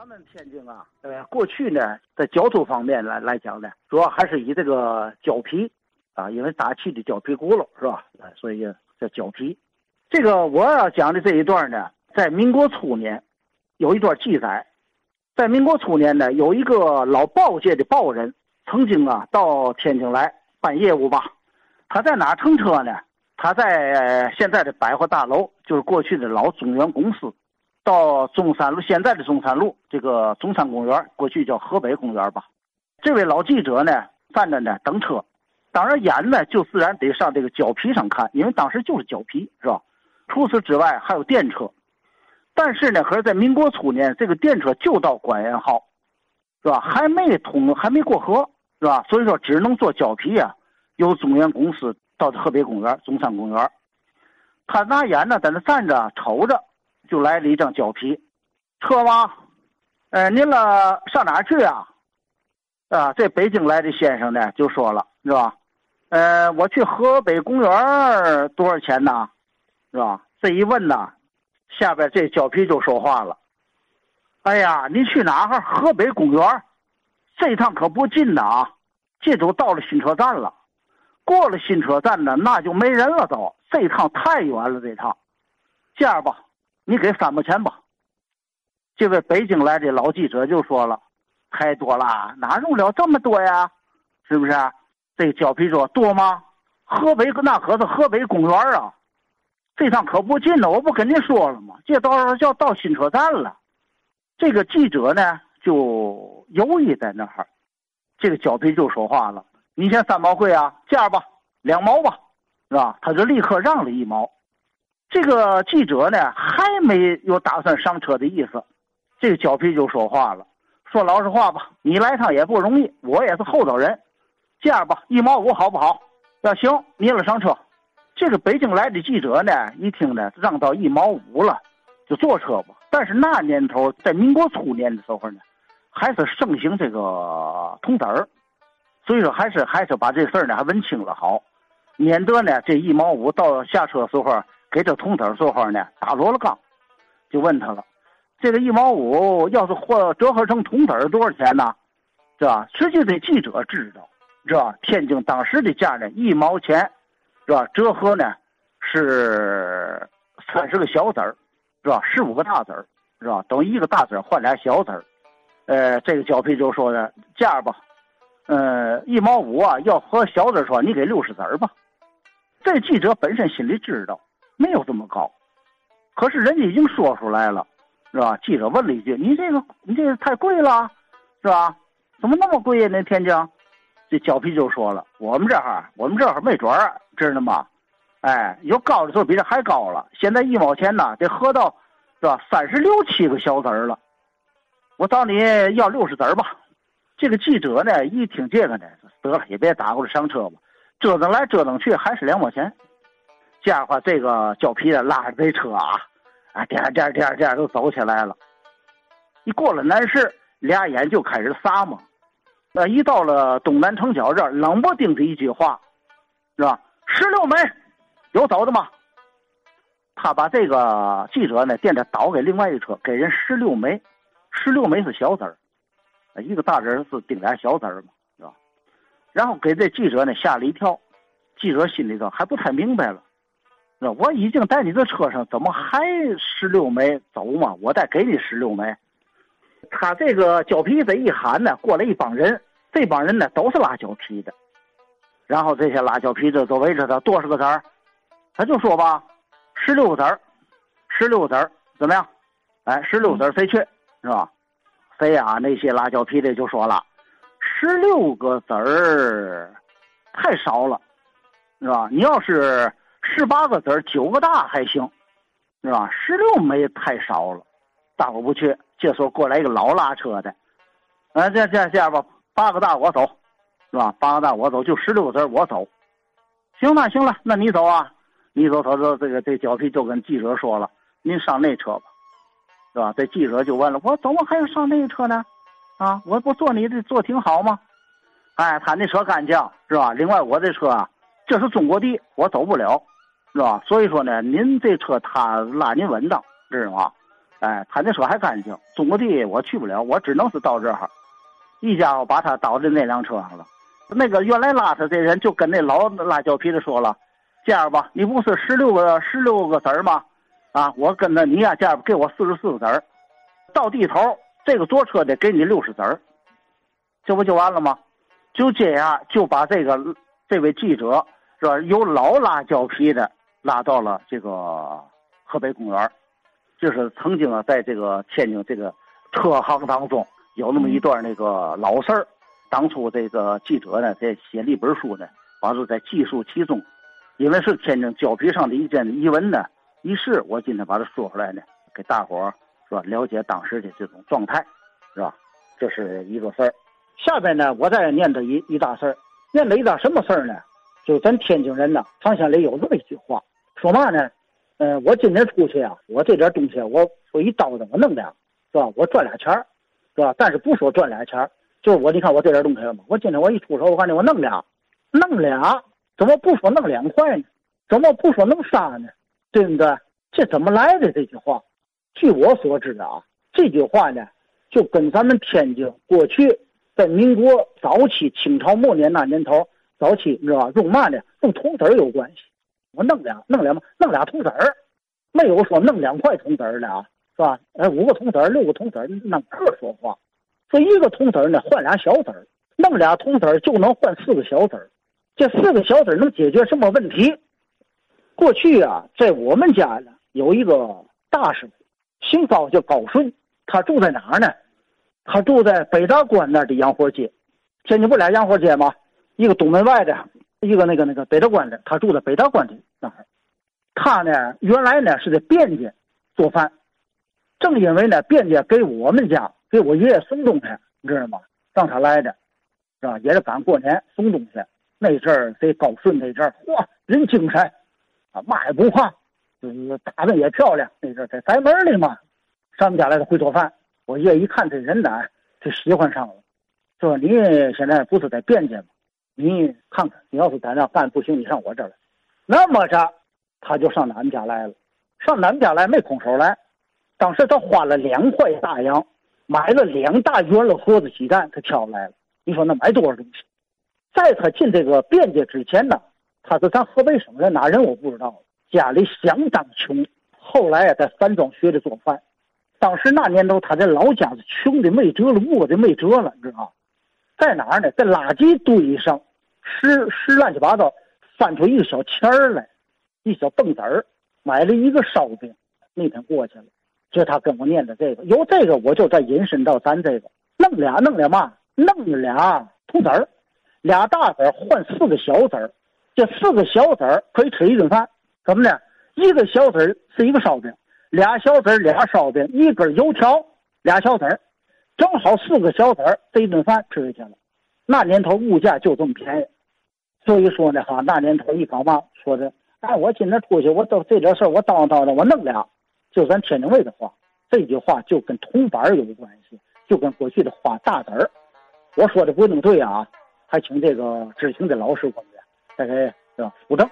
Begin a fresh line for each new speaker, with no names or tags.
咱们天津啊，呃，过去呢，在交通方面来来讲呢，主要还是以这个胶皮，啊，因为打气的胶皮轱辘是吧？所以叫胶皮。这个我要讲的这一段呢，在民国初年，有一段记载，在民国初年呢，有一个老报界的报人，曾经啊到天津来办业务吧。他在哪乘车呢？他在现在的百货大楼，就是过去的老中原公司。到中山路，现在的中山路，这个中山公园，过去叫河北公园吧。这位老记者呢，站着呢等车，当然眼呢就自然得上这个胶皮上看，因为当时就是胶皮，是吧？除此之外还有电车，但是呢，可是在民国初年，这个电车就到关元号，是吧？还没通，还没过河，是吧？所以说只能坐胶皮呀，由中原公司到河北公园、中山公园。他拿眼呢在那站着瞅着。就来了一张胶皮，车吗？呃，您了上哪去啊？啊，这北京来的先生呢就说了，是吧？呃，我去河北公园多少钱呢？是吧？这一问呢，下边这胶皮就说话了。哎呀，你去哪儿？河北公园，这趟可不近呐啊！这都到了新车站了，过了新车站呢，那就没人了都。这趟太远了，这趟，这样吧。你给三毛钱吧。这位北京来的老记者就说了：“太多了，哪用了这么多呀？是不是？”这个胶皮说：“多吗？河北那可是河北公园啊，这趟可不近呢。我不跟您说了吗？这到时候就要到新车站了。”这个记者呢就犹豫在那儿，这个胶皮就说话了：“你嫌三毛贵啊？这样吧，两毛吧，是吧？”他就立刻让了一毛。这个记者呢还没有打算上车的意思，这个胶皮就说话了，说老实话吧，你来趟也不容易，我也是厚道人，这样吧，一毛五好不好？要行，你了上车。这个北京来的记者呢，一听呢，让到一毛五了，就坐车吧。但是那年头，在民国初年的时候呢，还是盛行这个铜子儿，所以说还是还是把这事儿呢还问清了好，免得呢这一毛五到下车时候。给这铜子说话呢，打落了杠，就问他了：“这个一毛五要是换折合成铜子多少钱呢？是吧？”实际这记者知道，是吧？天津当时的价呢，一毛钱，是吧？折合呢是三十个小子儿，是吧？十五个大子儿，是吧？等于一个大子儿换俩小子儿。呃，这个胶皮就说的价吧，呃，一毛五啊，要和小子说，你给六十子儿吧。这记者本身心里知道。没有这么高，可是人家已经说出来了，是吧？记者问了一句：“你这个，你这个太贵了，是吧？怎么那么贵呀？那天津？”这胶皮就说了：“我们这儿，我们这儿没准儿，知道吗？哎，有高的时候比这还高了。现在一毛钱呢，得合到，是吧？三十六七个小子儿了。我找你要六十子儿吧。”这个记者呢，一听这个呢，得了，也别打过来上车吧，折腾来折腾去还是两毛钱。这样的话，这个胶皮的拉着这车啊，啊，颠颠颠颠都走起来了。一过了南市，俩眼就开始撒嘛。那一到了东南城角这儿，冷不丁的一句话，是吧？十六枚，有走的吗？他把这个记者呢电着倒给另外一车，给人十六枚，十六枚是小子儿，一个大人是顶俩小子儿嘛，是吧？然后给这记者呢吓了一跳，记者心里头还不太明白了。那我已经在你这车上，怎么还十六枚走嘛？我再给你十六枚。他这个胶皮子一喊呢，过来一帮人，这帮人呢都是拉胶皮的。然后这些拉胶皮的都围着他，多少个子儿？他就说吧，十六个子儿，十六个子儿怎么样？哎，十六子儿谁去？是吧？谁呀？那些拉胶皮的就说了，十六个子儿太少了，是吧？你要是。十八个子儿，九个大还行，是吧？十六枚太少了，大伙不去。这时候过来一个老拉车的，啊，这这这样吧，八个大我走，是吧？八个大我走，就十六个子儿我走。行了行了，那你走啊，你走。他说这个这胶皮就跟记者说了，您上那车吧，是吧？这记者就问了，我怎么还要上那车呢？啊，我不坐你的坐挺好吗？哎，他那车干净，是吧？另外我这车啊，这是中国地，我走不了。是吧？所以说呢，您这车他拉您稳当，知道吗？哎，他那车还干净，种个地我去不了，我只能是到这儿。一家伙把他倒在那辆车上了。那个原来拉他这人就跟那老拉胶皮的说了：“这样吧，你不是十六个十六个子儿吗？啊，我跟着你呀，这样给我四十四个子儿。到地头，这个坐车的给你六十子儿，这不就完了吗？就这样就把这个这位记者是吧，由老拉胶皮的拉到了这个河北公园就是曾经啊，在这个天津这个车行当中有那么一段那个老事儿。当初这个记者呢，在写了一本书呢，完了在记述其中，因为是天津胶皮上的一件遗文呢，于是，我今天把它说出来呢，给大伙儿是吧，了解当时的这种状态，是吧？这是一个事儿。下边呢，我再念叨一一大事儿，念叨一大什么事儿呢？就咱天津人呢，常心里有这么一句话，说嘛呢？嗯，我今天出去啊，我这点东西，我我一刀子我弄俩，是吧？我赚俩钱儿，是吧？但是不说赚俩钱儿。就是我，你看我这点东西嘛，我今天我一出手，我看见我弄俩，弄俩，怎么不说弄两块呢？怎么不说弄仨呢？对不对？这怎么来的这句话？据我所知啊，这句话呢，就跟咱们天津过去在民国早期、清朝末年那年头早期，你知道吧？用嘛呢？用铜子儿有关系。我弄俩，弄俩嘛，弄俩铜子儿，没有说弄两块铜子儿的啊，是吧？哎，五个铜子儿，六个铜子儿，弄个说话。这一个铜子儿呢，换俩小子儿，弄俩铜子儿就能换四个小子儿。这四个小子儿能解决什么问题？过去啊，在我们家呢，有一个大师傅，姓高叫高顺，他住在哪儿呢？他住在北大关那儿的洋货街。天津不俩洋货街吗？一个东门外的，一个那个那个北大关的。他住在北大关的那儿。他呢，原来呢是在边界做饭，正因为呢，边界给我们家。给我爷爷送东西，你知道吗？让他来的，是吧？也是赶过年送东西。那阵儿这高顺那阵儿，嚯，人精神，啊，嘛也不怕，就是打扮也漂亮。那阵儿在宅门里嘛，上我们家来的会做饭。我爷爷一看这人呢，就喜欢上了，说你现在不是在边界吗？你看看，你要是在那干不行，你上我这儿来。那么着，他就上俺们家来了。上俺们家来没空手来，当时他花了两块大洋。买了两大圆了盒子鸡蛋，他挑来了。你说那买多少东西？在他进这个便界之前呢，他是咱河北省人，哪人我不知道。家里相当穷，后来啊在山庄学的做饭。当时那年头，他在老家是穷的没辙了，饿的没辙了，你知道在哪儿呢？在垃圾堆上拾拾乱七八糟，翻出一个小钱儿来，一小蹦子儿，买了一个烧饼。那天过去了。就他跟我念的这个，有这个我就再引申到咱这个，弄俩弄俩嘛，弄俩铜子儿，俩大子儿换四个小子儿，这四个小子儿可以吃一顿饭，怎么呢？一个小子儿是一个烧饼，俩小子儿俩烧饼，一根油条，俩小子儿，正好四个小子儿这一顿饭吃下去了。那年头物价就这么便宜，所以说呢哈，那年头一搞嘛，说的，哎，我今天出去，我都这点事儿我叨叨的，我弄俩。就咱天津卫的话，这句话就跟铜板有关系，就跟过去的花大子儿。我说的不一定对啊，还请这个知情的老师我们再给是吧？辅正。